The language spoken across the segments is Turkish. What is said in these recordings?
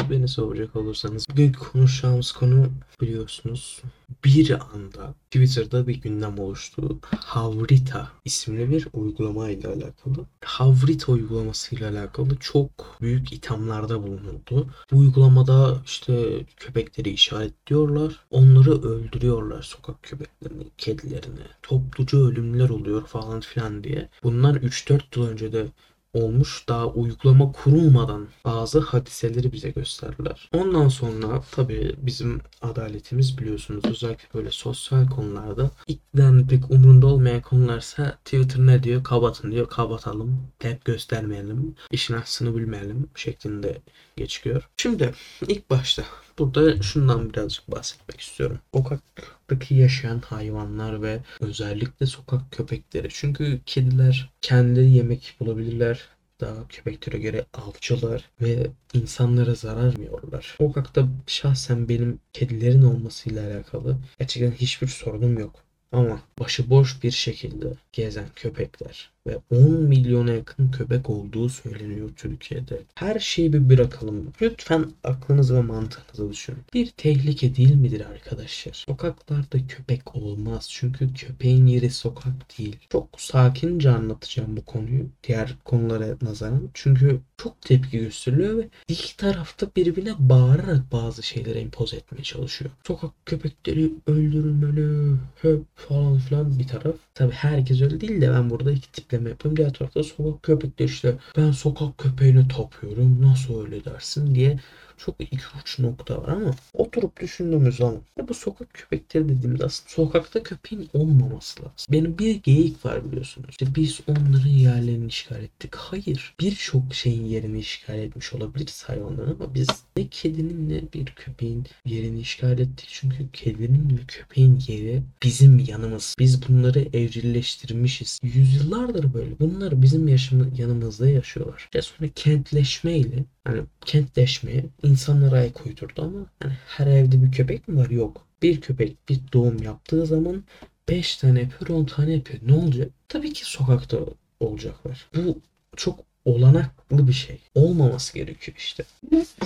Siz beni soracak olursanız bugün konuşacağımız konu biliyorsunuz bir anda Twitter'da bir gündem oluştu. Havrita isimli bir uygulama ile alakalı. Havrita uygulaması ile alakalı çok büyük ithamlarda bulunuldu. Bu uygulamada işte köpekleri işaretliyorlar. Onları öldürüyorlar sokak köpeklerini, kedilerini. Topluca ölümler oluyor falan filan diye. Bunlar 3-4 yıl önce de olmuş. Daha uygulama kurulmadan bazı hadiseleri bize gösterdiler. Ondan sonra tabii bizim adaletimiz biliyorsunuz özellikle böyle sosyal konularda iktidarın pek umrunda olmayan konularsa Twitter ne diyor? Kabatın diyor. Kabatalım. Hep göstermeyelim. İşin aslını bilmeyelim şeklinde geçiyor. Şimdi ilk başta burada şundan birazcık bahsetmek istiyorum. Sokaktaki yaşayan hayvanlar ve özellikle sokak köpekleri. Çünkü kediler kendi yemek bulabilirler daha köpeklere göre avcılar ve insanlara zarar vermiyorlar. Sokakta şahsen benim kedilerin olmasıyla alakalı gerçekten hiçbir sorunum yok. Ama başıboş bir şekilde gezen köpekler ve 10 milyona yakın köpek olduğu söyleniyor Türkiye'de. Her şeyi bir bırakalım. Lütfen aklınızı ve mantığınızı düşünün. Bir tehlike değil midir arkadaşlar? Sokaklarda köpek olmaz. Çünkü köpeğin yeri sokak değil. Çok sakince anlatacağım bu konuyu. Diğer konulara nazaran. Çünkü çok tepki gösteriliyor ve iki tarafta birbirine bağırarak bazı şeyleri empoze etmeye çalışıyor. Sokak köpekleri öldürülmeli, höp falan filan bir taraf. Tabi herkes öyle değil de ben burada iki tipleme yapıyorum. Diğer tarafta sokak köpekleri işte ben sokak köpeğine tapıyorum nasıl öyle dersin diye çok iki uç nokta var ama oturup düşündüğümüz zaman ya bu sokak köpekleri dediğimiz aslında sokakta köpeğin olmaması lazım. Benim bir geyik var biliyorsunuz. İşte biz onların yerlerini işgal ettik. Hayır. Birçok şeyin yerini işgal etmiş olabiliriz hayvanların ama biz ne kedinin ne bir köpeğin yerini işgal ettik. Çünkü kedinin ve köpeğin yeri bizim yanımız. Biz bunları evcilleştirmişiz. Yüzyıllardır böyle. Bunlar bizim yaşamı, yanımızda yaşıyorlar. Ve sonra kentleşmeyle hani kentleşmeye insanlara ayak uydurdu ama hani her evde bir köpek mi var? Yok. Bir köpek bir doğum yaptığı zaman 5 tane yapıyor 10 tane yapıyor. Ne olacak? Tabii ki sokakta olacaklar. Bu çok olanaklı bir şey. Olmaması gerekiyor işte.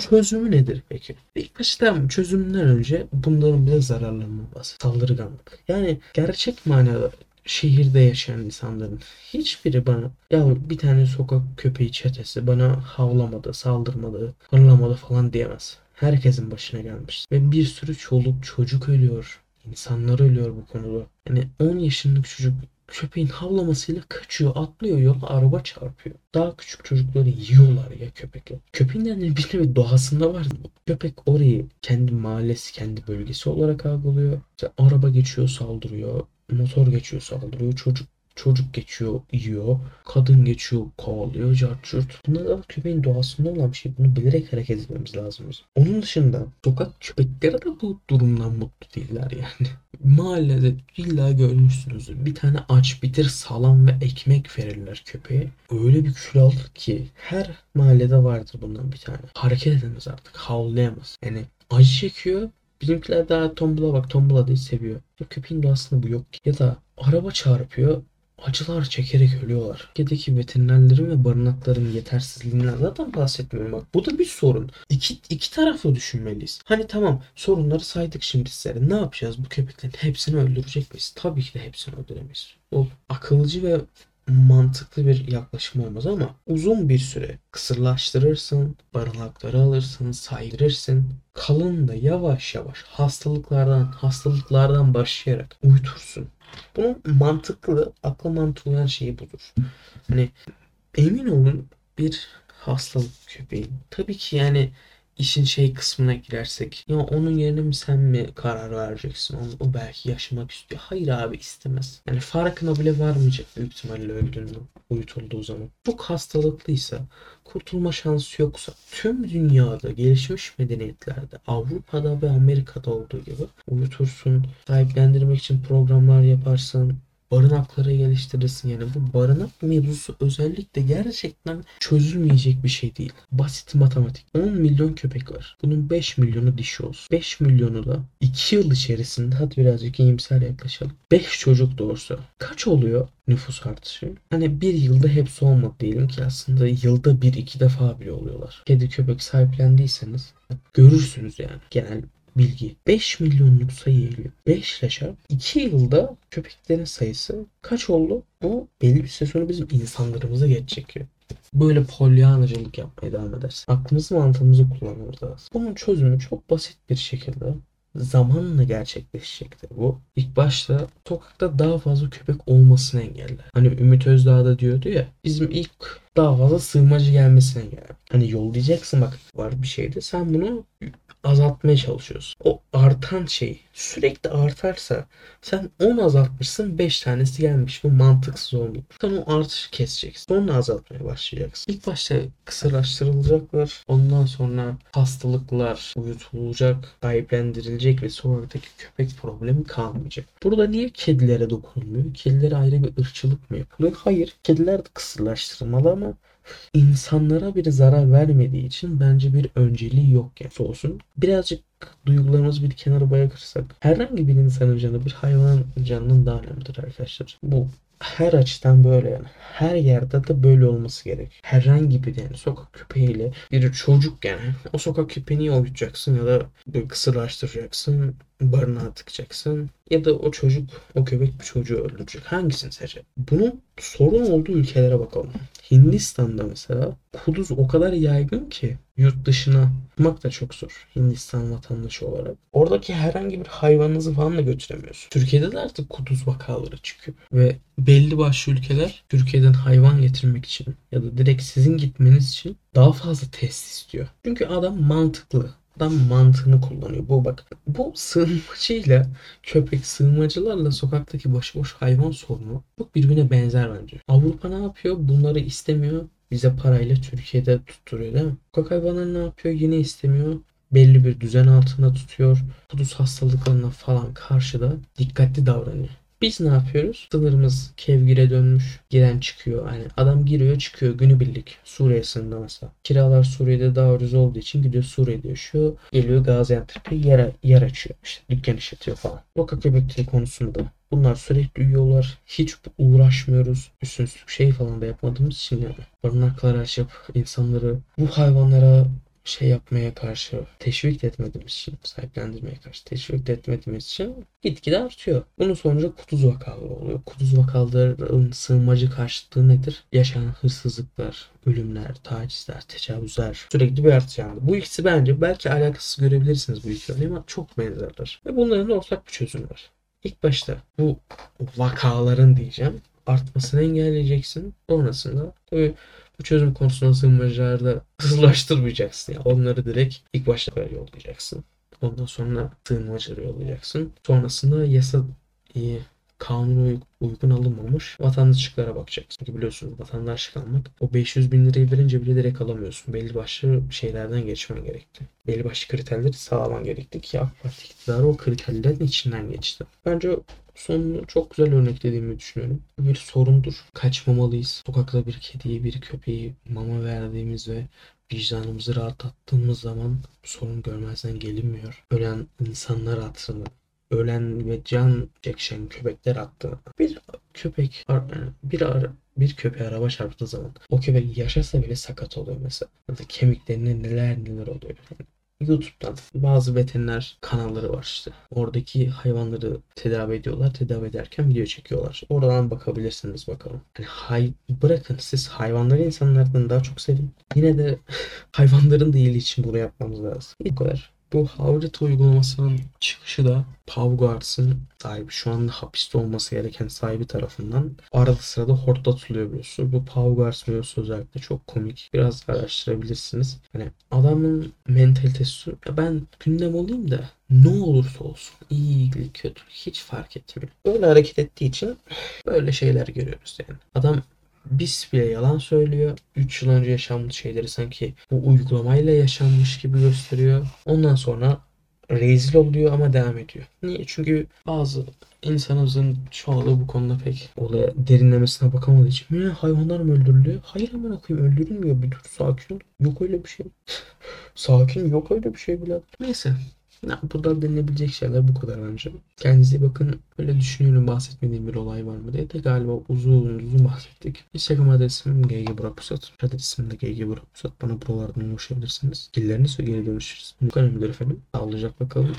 Çözümü nedir peki? İlk başta çözümünden önce bunların bile zararlarından bahset. Saldırganlık. Yani gerçek manada şehirde yaşayan insanların hiçbiri bana ya bir tane sokak köpeği çetesi bana havlamadı, saldırmadı, hırlamadı falan diyemez. Herkesin başına gelmiş. Ve bir sürü çoluk çocuk ölüyor. İnsanlar ölüyor bu konuda. Yani 10 yaşındaki çocuk köpeğin havlamasıyla kaçıyor, atlıyor yola araba çarpıyor. Daha küçük çocukları yiyorlar ya köpekler. Köpeğin yani bir nevi doğasında var. Köpek orayı kendi mahallesi, kendi bölgesi olarak algılıyor. İşte araba geçiyor, saldırıyor motor geçiyor saldırıyor. Çocuk çocuk geçiyor yiyor. Kadın geçiyor kovalıyor. Carçurt. Bunlar da köpeğin doğasında olan bir şey. Bunu bilerek hareket etmemiz lazım. Onun dışında sokak köpekleri de bu durumdan mutlu değiller yani. Mahallede illa görmüşsünüzdür. Bir tane aç bitir salam ve ekmek verirler köpeğe. Öyle bir kül alır ki her mahallede vardır bundan bir tane. Hareket edemez artık. Havlayamaz. Yani acı çekiyor Bizimkiler daha tombula bak tombula diye seviyor. Ya köpeğin doğasında bu yok ki. Ya da araba çarpıyor acılar çekerek ölüyorlar. Türkiye'deki veterinerlerin ve barınakların yetersizliğinden zaten bahsetmiyorum bak. Bu da bir sorun. İki, iki taraflı düşünmeliyiz. Hani tamam sorunları saydık şimdi sizlere. Ne yapacağız? Bu köpeklerin hepsini öldürecek miyiz? Tabii ki de hepsini öldüremeyiz. O akılcı ve mantıklı bir yaklaşım olmaz ama uzun bir süre kısırlaştırırsın, barınakları alırsın, saydırırsın. Kalın da yavaş yavaş hastalıklardan hastalıklardan başlayarak uyutursun. Bunun mantıklı, akla mantıklı olan şeyi budur. Hani emin olun bir hastalık köpeği. Tabii ki yani işin şey kısmına girersek ya onun yerine mi sen mi karar vereceksin? Onu, o belki yaşamak istiyor. Hayır abi istemez. Yani farkına bile varmayacak büyük ihtimalle öldüğünü uyutulduğu zaman. Çok hastalıklıysa kurtulma şansı yoksa tüm dünyada gelişmiş medeniyetlerde Avrupa'da ve Amerika'da olduğu gibi uyutursun, sahiplendirmek için programlar yaparsın, barınakları geliştirirsin. Yani bu barınak mevzusu özellikle gerçekten çözülmeyecek bir şey değil. Basit matematik. 10 milyon köpek var. Bunun 5 milyonu dişi olsun. 5 milyonu da 2 yıl içerisinde hadi birazcık iyimser yaklaşalım. 5 çocuk doğursa kaç oluyor nüfus artışı? Hani bir yılda hepsi olmadı diyelim ki aslında yılda bir iki defa bile oluyorlar. Kedi köpek sahiplendiyseniz görürsünüz yani genel bilgi. 5 milyonluk sayı geliyor. 5 ile çarp 2 yılda köpeklerin sayısı kaç oldu? Bu belli bir süre sonra bizim insanlarımıza geçecek. Böyle polyanacılık yapmaya devam edersin. Aklımızı mantığımızı kullanmamız lazım. Bunun çözümü çok basit bir şekilde zamanla gerçekleşecektir bu. İlk başta sokakta daha fazla köpek olmasını engeller. Hani Ümit Özdağ da diyordu ya bizim ilk daha fazla sığınmacı gelmesine engeller. Hani yollayacaksın bak var bir şeyde sen bunu azaltmaya çalışıyorsun. O artan şey sürekli artarsa sen 10 azaltmışsın 5 tanesi gelmiş. Bu mantıksız oldu. Sen o artışı keseceksin. Sonra azaltmaya başlayacaksın. İlk başta kısırlaştırılacaklar. Ondan sonra hastalıklar uyutulacak, sahiplendirilecek ve sokaktaki köpek problemi kalmayacak. Burada niye kedilere dokunulmuyor? Kedilere ayrı bir ırkçılık mı yapılıyor? Hayır. Kediler de kısırlaştırılmalı ama insanlara bir zarar vermediği için bence bir önceliği yok yani olsun. Birazcık duygularımızı bir kenara bırakırsak herhangi bir insanın canı bir hayvanın canının daha önemlidir arkadaşlar. Bu her açıdan böyle yani. Her yerde de böyle olması gerek. Herhangi bir yani sokak köpeğiyle bir çocuk yani. O sokak köpeğini oyutacaksın ya da kısırlaştıracaksın. Barınağa tıkacaksın. Ya da o çocuk, o köpek bir çocuğu öldürecek. Hangisini seçecek? Bunun sorun olduğu ülkelere bakalım. Hindistan'da mesela kuduz o kadar yaygın ki yurt dışına çıkmak da çok zor. Hindistan vatandaşı olarak. Oradaki herhangi bir hayvanınızı falan da götüremiyorsun. Türkiye'de de artık kuduz vakaları çıkıyor. Ve belli başlı ülkeler Türkiye'den hayvan getirmek için ya da direkt sizin gitmeniz için daha fazla test istiyor. Çünkü adam mantıklı adam mantığını kullanıyor. Bu bak bu sığınmacıyla köpek sığınmacılarla sokaktaki başıboş hayvan sorunu çok birbirine benzer bence. Avrupa ne yapıyor? Bunları istemiyor. Bize parayla Türkiye'de tutturuyor değil mi? Sokak hayvanları ne yapıyor? Yine istemiyor. Belli bir düzen altında tutuyor. Kuduz hastalıklarına falan karşı da dikkatli davranıyor. Biz ne yapıyoruz? Sınırımız kevgire dönmüş. Giren çıkıyor. Yani adam giriyor çıkıyor günübirlik. Suriye sınırında mesela. Kiralar Suriye'de daha ucuz olduğu için gidiyor Suriye'de yaşıyor. Geliyor Gaziantep'e yer, yer açıyor. İşte dükkan işletiyor falan. Sokak köpekleri konusunda Bunlar sürekli uyuyorlar. Hiç uğraşmıyoruz. Üstüne şey falan da yapmadığımız için yani. Barınaklar açıp insanları bu hayvanlara şey yapmaya karşı teşvik etmediğimiz için, sahiplendirmeye karşı teşvik etmediğimiz için gitgide artıyor. Bunun sonucu kuduz vakaları oluyor. Kuduz vakaların sığınmacı karşılığı nedir? Yaşanan hırsızlıklar, ölümler, tacizler, tecavüzler sürekli bir artış yani. Bu ikisi bence belki alakasız görebilirsiniz bu iki örneği ama çok benzerler. Ve bunların ortak bir çözüm var. İlk başta bu vakaların diyeceğim artmasını engelleyeceksin. Sonrasında tabii bu çözüm konusunda sığınmacılarda hızlaştırmayacaksın. Yani onları direkt ilk başta yollayacaksın. Ondan sonra sığınmacıları yollayacaksın. Sonrasında yasa iyi kanuna uygun alınmamış vatandaşlıklara bakacaksın. Çünkü biliyorsunuz vatandaşlık almak o 500 bin lirayı verince bile direkt alamıyorsun. Belli başlı şeylerden geçmen gerekti. Belli başlı kriterleri sağlaman gerekti ki AK Parti iktidarı o kriterlerin içinden geçti. Bence sonunu çok güzel örneklediğimi düşünüyorum. Bir sorundur. Kaçmamalıyız. Sokakta bir kediyi, bir köpeği mama verdiğimiz ve vicdanımızı rahatlattığımız zaman sorun görmezden gelinmiyor. Ölen insanlar hatırına ölen ve can çekişen köpekler attı. Bir köpek bir ara, bir köpeğe araba çarptığı zaman o köpek yaşasa bile sakat oluyor mesela. Ya da kemiklerine neler neler oluyor. Yani YouTube'dan bazı veteriner kanalları var işte. Oradaki hayvanları tedavi ediyorlar. Tedavi ederken video çekiyorlar. Oradan bakabilirsiniz bakalım. Yani hay bırakın siz hayvanları insanlardan daha çok sevin. Yine de hayvanların iyiliği için bunu yapmamız lazım. Bu kadar. Bu Havrit uygulamasının çıkışı da Pavguards'ın sahibi şu anda hapiste olması gereken sahibi tarafından arada sırada hortlatılıyor biliyorsun. Bu Pavguards mevzusu özellikle çok komik. Biraz araştırabilirsiniz. Hani adamın mentalitesi ben gündem olayım da ne olursa olsun iyi kötü hiç fark etmiyor. Böyle hareket ettiği için böyle şeyler görüyoruz yani. Adam biz bile yalan söylüyor. 3 yıl önce yaşanmış şeyleri sanki bu uygulamayla yaşanmış gibi gösteriyor. Ondan sonra rezil oluyor ama devam ediyor. Niye? Çünkü bazı insanımızın çoğu da bu konuda pek olaya derinlemesine bakamadığı için "Ne, hayvanlar mı öldürülüyor? Hayır amına koyayım öldürülmüyor. Bir dur sakin ol. Yok öyle bir şey. sakin yok öyle bir şey bile. Neyse. Ya, burada denilebilecek şeyler bu kadar bence. Kendinize bakın. Öyle düşünüyorum bahsetmediğim bir olay var mı diye de galiba uzun uzun bahsettik. Instagram adresim GG Burakpusat. Adresim de GG Burakpusat. Bana buralardan ulaşabilirsiniz. Dilleriniz ve geri dönüşürüz. Bu kadar efendim. Sağlıcakla kalın.